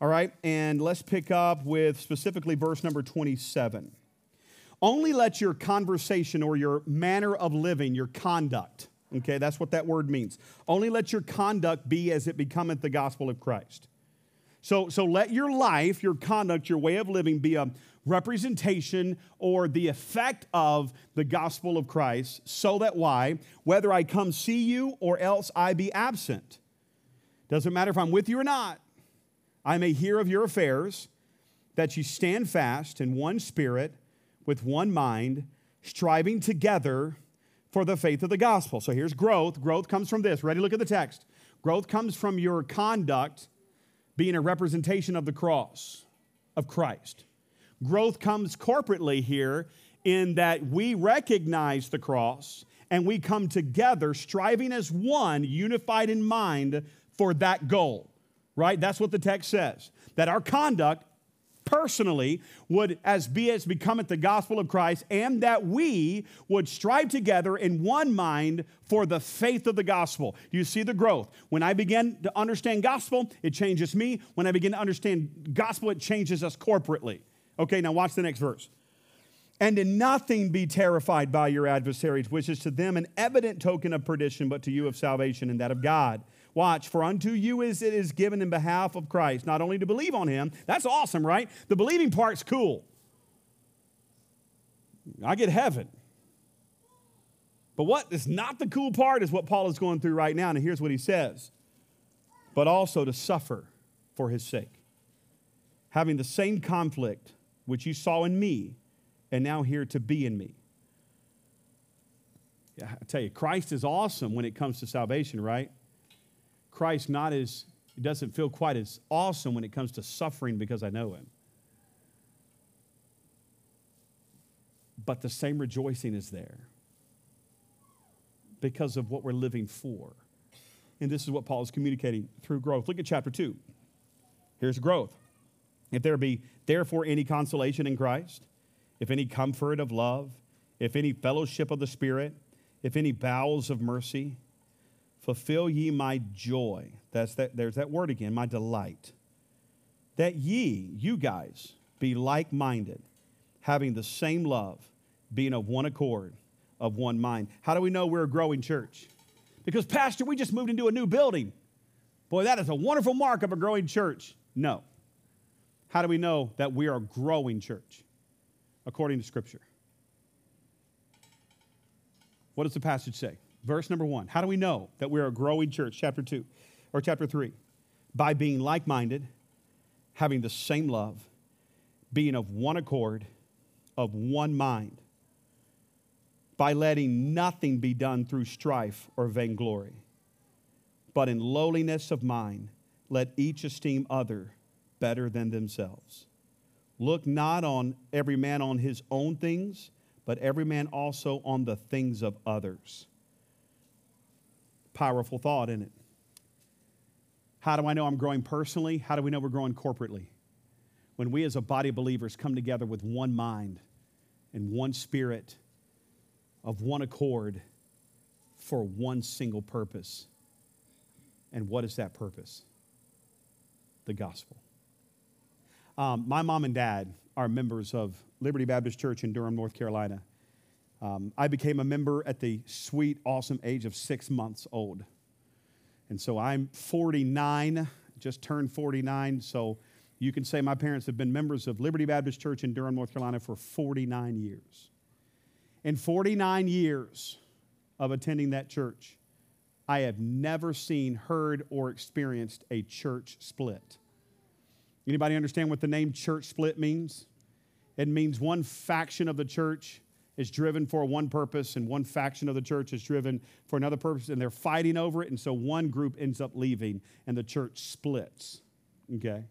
All right, and let's pick up with specifically verse number 27. Only let your conversation or your manner of living, your conduct, okay, that's what that word means. Only let your conduct be as it becometh the gospel of Christ. So, so let your life, your conduct, your way of living be a representation or the effect of the gospel of Christ, so that why? Whether I come see you or else I be absent. Doesn't matter if I'm with you or not. I may hear of your affairs, that you stand fast in one spirit with one mind, striving together for the faith of the gospel. So here's growth. Growth comes from this. Ready? Look at the text. Growth comes from your conduct being a representation of the cross of Christ. Growth comes corporately here in that we recognize the cross and we come together striving as one, unified in mind for that goal, right? That's what the text says. That our conduct personally would as be as becometh the gospel of Christ, and that we would strive together in one mind for the faith of the gospel. Do you see the growth. When I begin to understand gospel, it changes me. When I begin to understand gospel, it changes us corporately. Okay, now watch the next verse. And in nothing be terrified by your adversaries, which is to them an evident token of perdition, but to you of salvation and that of God. Watch, for unto you is it is given in behalf of Christ, not only to believe on him. That's awesome, right? The believing part's cool. I get heaven. But what is not the cool part is what Paul is going through right now. And here's what he says but also to suffer for his sake, having the same conflict which you saw in me, and now here to be in me. I tell you, Christ is awesome when it comes to salvation, right? Christ not as, it doesn't feel quite as awesome when it comes to suffering because I know him. But the same rejoicing is there because of what we're living for. And this is what Paul is communicating through growth. Look at chapter 2. Here's growth. If there be therefore any consolation in Christ, if any comfort of love, if any fellowship of the Spirit, if any bowels of mercy, fulfill ye my joy. That's that, there's that word again, my delight. That ye, you guys, be like minded, having the same love, being of one accord, of one mind. How do we know we're a growing church? Because, Pastor, we just moved into a new building. Boy, that is a wonderful mark of a growing church. No. How do we know that we are a growing church? According to Scripture. What does the passage say? Verse number one. How do we know that we're a growing church? Chapter two or chapter three. By being like minded, having the same love, being of one accord, of one mind, by letting nothing be done through strife or vainglory, but in lowliness of mind, let each esteem other better than themselves. Look not on every man on his own things, but every man also on the things of others powerful thought in it. How do I know I'm growing personally? How do we know we're growing corporately? When we as a body of believers come together with one mind and one spirit of one accord for one single purpose. And what is that purpose? The gospel. Um, my mom and dad are members of Liberty Baptist Church in Durham, North Carolina. Um, I became a member at the sweet, awesome age of six months old. And so I'm 49, just turned 49. So you can say my parents have been members of Liberty Baptist Church in Durham, North Carolina for 49 years. In 49 years of attending that church, I have never seen, heard, or experienced a church split. Anybody understand what the name church split means? It means one faction of the church is driven for one purpose and one faction of the church is driven for another purpose and they're fighting over it and so one group ends up leaving and the church splits okay?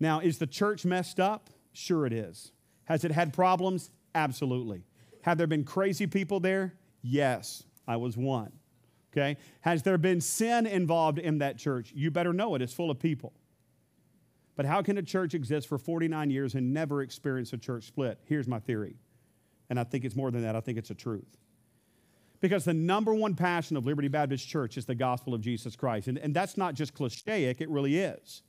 Now is the church messed up? Sure it is. Has it had problems? Absolutely. Have there been crazy people there? Yes i was one okay? Has there been sin involved in that church? You better know it it's full of people. But how can a church exist for 49 years and never experience a church split? Here's my theory and I think it's more than that, I think it's a truth. Because the number one passion of Liberty Baptist Church is the gospel of Jesus Christ. And, and that's not just clichéic, it really is.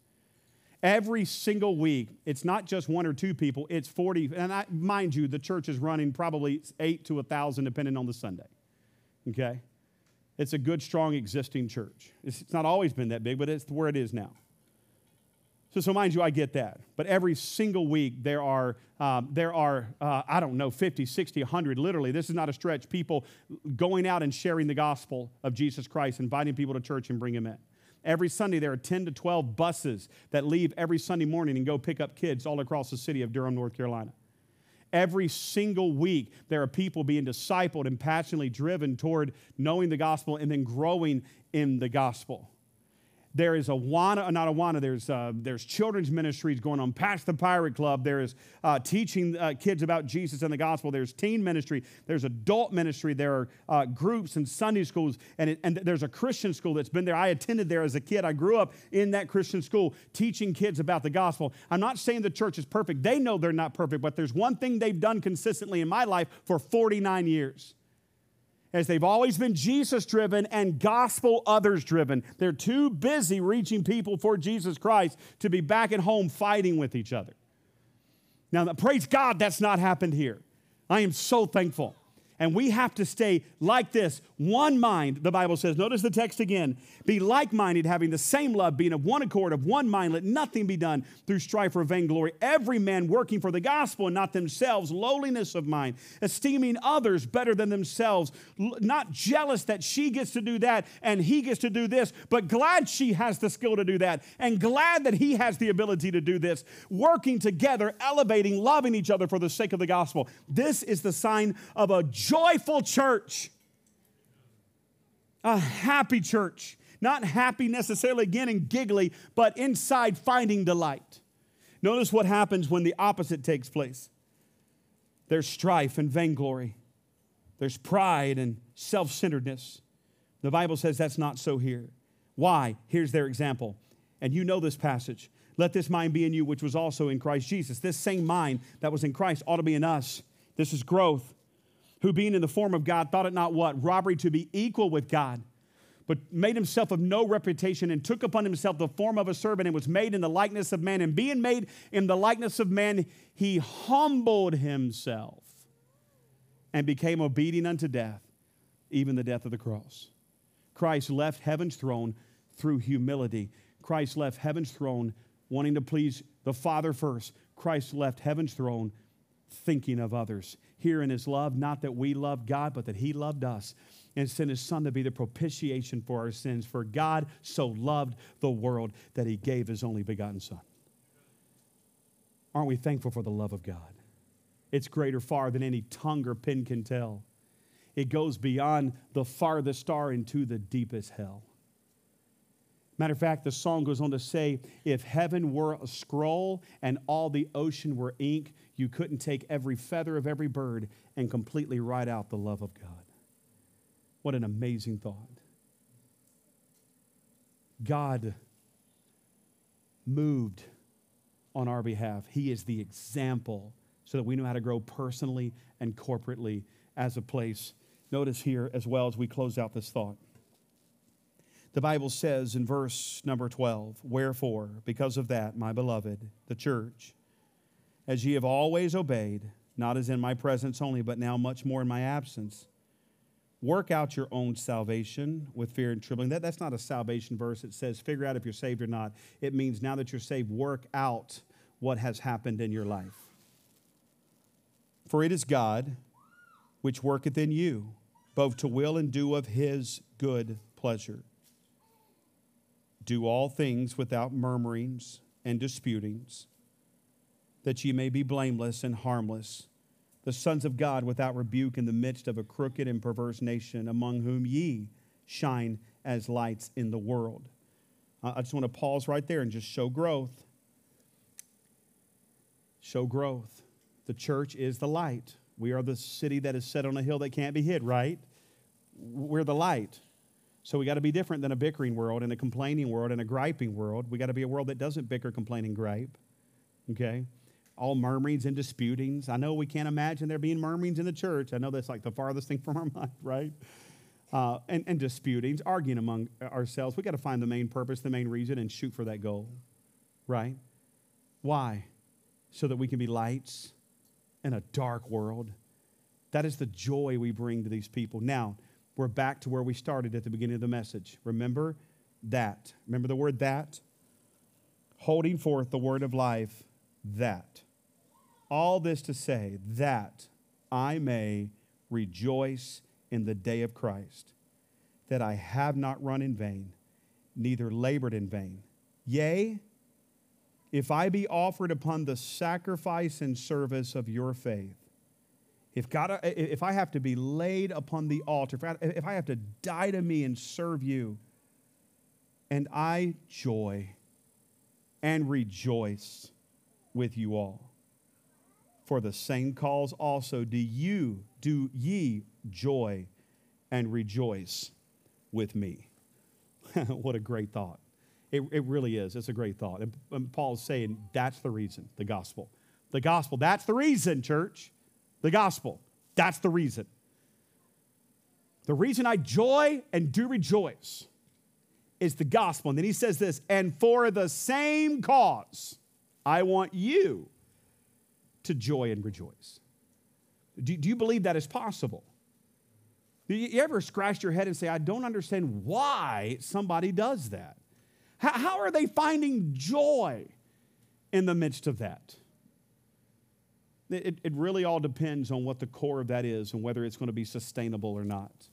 Every single week, it's not just one or two people, it's 40. And I, mind you, the church is running probably eight to a 1,000, depending on the Sunday. Okay? It's a good, strong, existing church. It's, it's not always been that big, but it's where it is now. So, so mind you, I get that. But every single week, there are, um, there are uh, I don't know, 50, 60, 100, literally, this is not a stretch, people going out and sharing the gospel of Jesus Christ, inviting people to church and bring them in. Every Sunday, there are 10 to 12 buses that leave every Sunday morning and go pick up kids all across the city of Durham, North Carolina. Every single week, there are people being discipled and passionately driven toward knowing the gospel and then growing in the gospel. There is Awana, not Awana, there's, uh, there's children's ministries going on Patch the Pirate Club. There is uh, teaching uh, kids about Jesus and the gospel. There's teen ministry. There's adult ministry. There are uh, groups and Sunday schools. And, it, and there's a Christian school that's been there. I attended there as a kid. I grew up in that Christian school teaching kids about the gospel. I'm not saying the church is perfect. They know they're not perfect, but there's one thing they've done consistently in my life for 49 years as they've always been Jesus driven and gospel others driven. They're too busy reaching people for Jesus Christ to be back at home fighting with each other. Now, praise God, that's not happened here. I am so thankful. And we have to stay like this, one mind, the Bible says. Notice the text again. Be like minded, having the same love, being of one accord, of one mind. Let nothing be done through strife or vainglory. Every man working for the gospel and not themselves, lowliness of mind, esteeming others better than themselves, not jealous that she gets to do that and he gets to do this, but glad she has the skill to do that and glad that he has the ability to do this. Working together, elevating, loving each other for the sake of the gospel. This is the sign of a joyful church, a happy church. Not happy necessarily again and giggly, but inside finding delight. Notice what happens when the opposite takes place there's strife and vainglory, there's pride and self centeredness. The Bible says that's not so here. Why? Here's their example. And you know this passage. Let this mind be in you, which was also in Christ Jesus. This same mind that was in Christ ought to be in us. This is growth who being in the form of God thought it not what? Robbery to be equal with God, but made himself of no reputation and took upon himself the form of a servant and was made in the likeness of man. And being made in the likeness of man, he humbled himself and became obedient unto death, even the death of the cross. Christ left heaven's throne through humility. Christ left heaven's throne wanting to please the Father first. Christ left heaven's throne thinking of others. Here in his love, not that we loved God, but that he loved us and sent his son to be the propitiation for our sins. For God so loved the world that he gave his only begotten son. Aren't we thankful for the love of God? It's greater far than any tongue or pen can tell. It goes beyond the farthest star into the deepest hell. Matter of fact, the song goes on to say if heaven were a scroll and all the ocean were ink, you couldn't take every feather of every bird and completely write out the love of God. What an amazing thought. God moved on our behalf. He is the example so that we know how to grow personally and corporately as a place. Notice here as well as we close out this thought. The Bible says in verse number 12, Wherefore, because of that, my beloved, the church, as ye have always obeyed, not as in my presence only, but now much more in my absence, work out your own salvation with fear and trembling. That, that's not a salvation verse. It says, figure out if you're saved or not. It means now that you're saved, work out what has happened in your life. For it is God which worketh in you, both to will and do of his good pleasure. Do all things without murmurings and disputings, that ye may be blameless and harmless, the sons of God without rebuke in the midst of a crooked and perverse nation, among whom ye shine as lights in the world. I just want to pause right there and just show growth. Show growth. The church is the light. We are the city that is set on a hill that can't be hid, right? We're the light. So we got to be different than a bickering world and a complaining world and a griping world. We got to be a world that doesn't bicker, complain, and gripe. Okay? All murmurings and disputings. I know we can't imagine there being murmurings in the church. I know that's like the farthest thing [laughs] from our mind, right? Uh, and, and disputings, arguing among ourselves. We got to find the main purpose, the main reason, and shoot for that goal, right? Why? So that we can be lights in a dark world. That is the joy we bring to these people. Now, we're back to where we started at the beginning of the message. Remember that. Remember the word that? Holding forth the word of life, that. All this to say that I may rejoice in the day of Christ, that I have not run in vain, neither labored in vain. Yea, if I be offered upon the sacrifice and service of your faith, if, God, uh, if I have to be laid upon the altar, if I, have to die to me and serve you, And I joy and rejoice with you all. For the same cause also do you, do ye joy and rejoice with me. [laughs] what a great thought. It, it really is. It's a great thought. And, and Paul's saying that's the reason, the gospel. The gospel, that's the reason, church. The gospel, that's the reason. The reason I joy and do rejoice is the gospel. And then he says this, and for the same cause, I want you to joy and rejoice. Do, do you believe that is possible? Do you ever scratch your head and say, I don't understand why somebody does that? How, how are they finding joy in the midst of that? It, it really all depends on what the core of that is and whether it's going to be sustainable or not.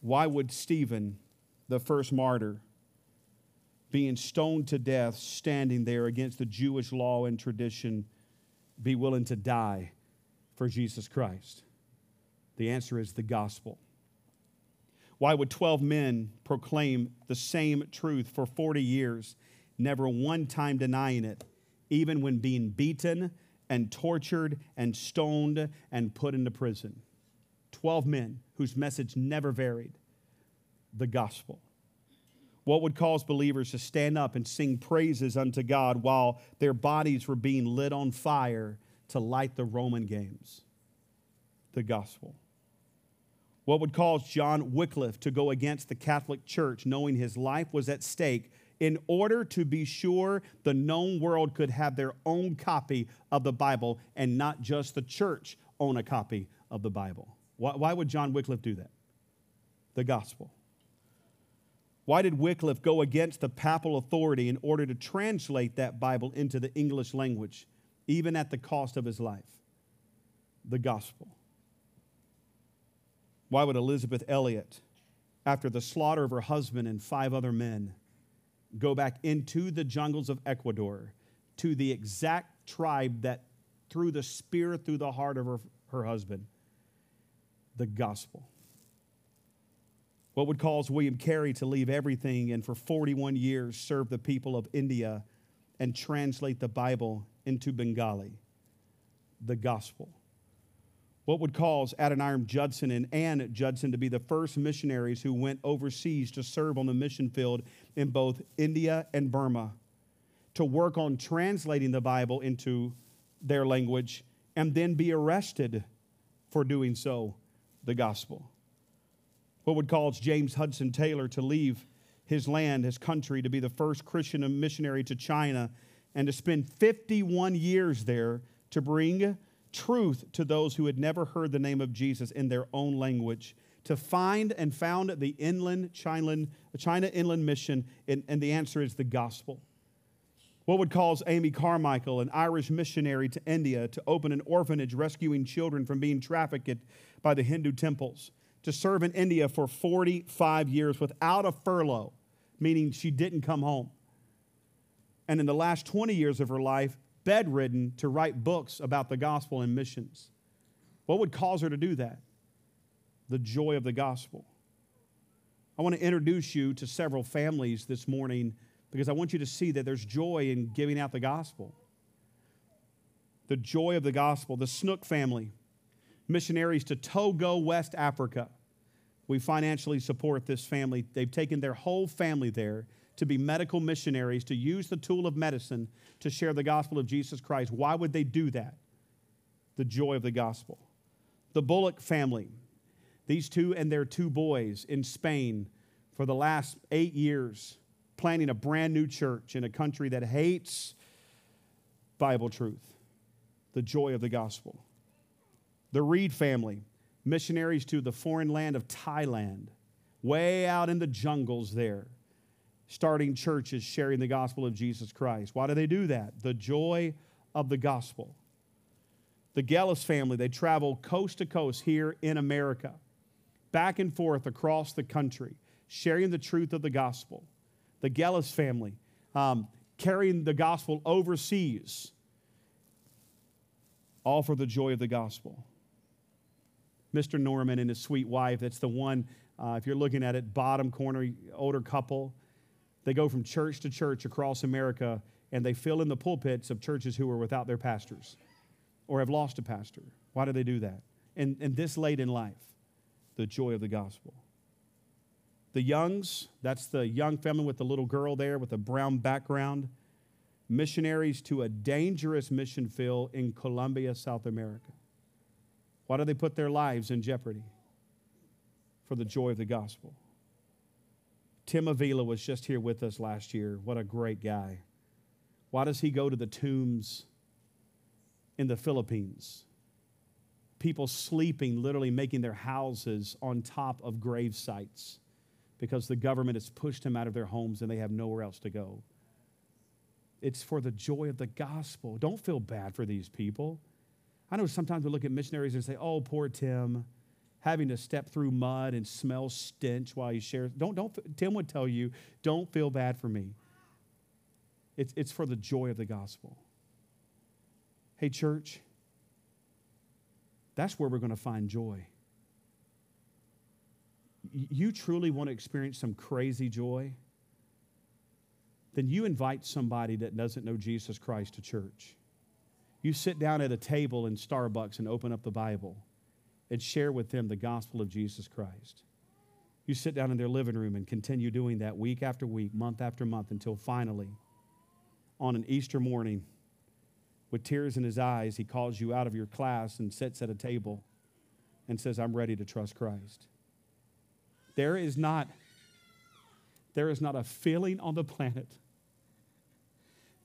Why would Stephen, the first martyr, being stoned to death, standing there against the Jewish law and tradition, be willing to die for Jesus Christ? The answer is the gospel. Why would 12 men proclaim the same truth for 40 years, never one time denying it, even when being beaten and tortured and stoned and put into prison? 12 men whose message never varied the gospel. What would cause believers to stand up and sing praises unto God while their bodies were being lit on fire to light the Roman games? The gospel. What would cause John Wycliffe to go against the Catholic Church, knowing his life was at stake, in order to be sure the known world could have their own copy of the Bible and not just the church own a copy of the Bible? Why, why would John Wycliffe do that? The gospel. Why did Wycliffe go against the papal authority in order to translate that Bible into the English language, even at the cost of his life? The gospel. Why would Elisabeth Elliot, after the slaughter of her husband and five other men, go back into the jungles of Ecuador to the exact tribe that threw the spear through the heart of her, her husband? The gospel. What would cause William Carey to leave everything and for 41 years serve the people of India and translate the Bible into Bengali? The gospel. What would cause Adoniram Judson and Ann Judson to be the first missionaries who went overseas to serve on the mission field in both India and Burma, to work on translating the Bible into their language, and then be arrested for doing so, the gospel? What would cause James Hudson Taylor to leave his land, his country, to be the first Christian missionary to China and to spend 51 years there to bring truth to those who had never heard the name of Jesus in their own language, to find and found the inland China, China Inland Mission, and, and the answer is the gospel. What would cause Amy Carmichael, an Irish missionary to India, to open an orphanage rescuing children from being trafficked by the Hindu temples, to serve in India for 45 years without a furlough, meaning she didn't come home? And in the last 20 years of her life, bedridden to write books about the gospel and missions. What would cause her to do that? The joy of the gospel. I want to introduce you to several families this morning because I want you to see that there's joy in giving out the gospel. The joy of the gospel. The Snook family, missionaries to Togo, West Africa. We financially support this family. They've taken their whole family there to be medical missionaries, to use the tool of medicine to share the gospel of Jesus Christ. Why would they do that? The joy of the gospel. The Bullock family, these two and their two boys in Spain for the last eight years, planning a brand new church in a country that hates Bible truth. The joy of the gospel. The Reed family, missionaries to the foreign land of Thailand, way out in the jungles there starting churches sharing the gospel of Jesus Christ. Why do they do that? The joy of the gospel. The Gellis family, they travel coast to coast here in America, back and forth across the country, sharing the truth of the gospel. The Gellis family, um, carrying the gospel overseas, all for the joy of the gospel. Mr. Norman and his sweet wife, that's the one Uh, if you're looking at it, bottom corner, older couple. They go from church to church across America and they fill in the pulpits of churches who are without their pastors or have lost a pastor. Why do they do that? And, and this late in life, the joy of the gospel. The Youngs, that's the young family with the little girl there with a brown background, missionaries to a dangerous mission field in Colombia, South America. Why do they put their lives in jeopardy? For the joy of the gospel. Tim Avila was just here with us last year. What a great guy. Why does he go to the tombs in the Philippines? People sleeping, literally making their houses on top of grave sites because the government has pushed them out of their homes and they have nowhere else to go. It's for the joy of the gospel. Don't feel bad for these people. I know sometimes we look at missionaries and say, oh, poor Tim, having to step through mud and smell stench while you share. Don't, don't, Tim would tell you, don't feel bad for me. It's, it's for the joy of the gospel. Hey, church, that's where we're going to find joy. You truly want to experience some crazy joy? Then you invite somebody that doesn't know Jesus Christ to church. You sit down at a table in Starbucks and open up the Bible and share with them the gospel of Jesus Christ. You sit down in their living room and continue doing that week after week, month after month, until finally, on an Easter morning, with tears in his eyes, he calls you out of your class and sits at a table and says, I'm ready to trust Christ. There is not, there is not a feeling on the planet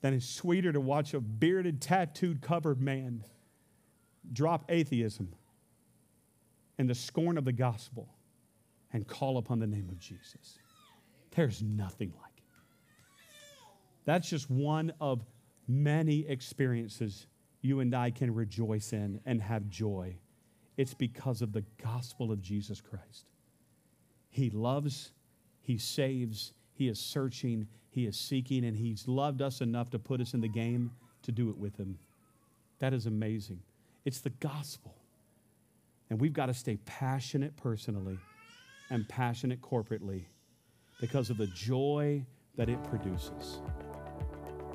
that is sweeter to watch a bearded, tattooed, covered man drop atheism and the scorn of the gospel and call upon the name of Jesus. There's nothing like it. That's just one of many experiences you and I can rejoice in and have joy. It's because of the gospel of Jesus Christ. He loves, He saves, He is searching, He is seeking, and He's loved us enough to put us in the game to do it with Him. That is amazing. It's the gospel. And we've got to stay passionate personally and passionate corporately because of the joy that it produces.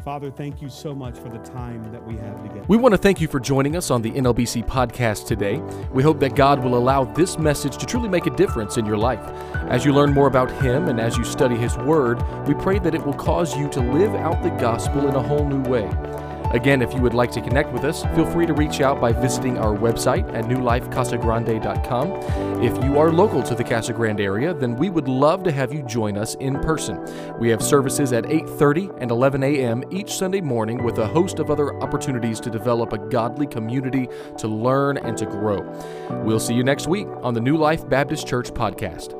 Father, thank you so much for the time that we have together. We want to thank you for joining us on the NLBC podcast today. We hope that God will allow this message to truly make a difference in your life. As you learn more about Him and as you study His Word, we pray that it will cause you to live out the gospel in a whole new way. Again, if you would like to connect with us, feel free to reach out by visiting our website at newlifecasagrande.com. If you are local to the Casa Grande area, then we would love to have you join us in person. We have services at 8:30 and 11 a.m. each Sunday morning with a host of other opportunities to develop a godly community to learn and to grow. We'll see you next week on the New Life Baptist Church podcast.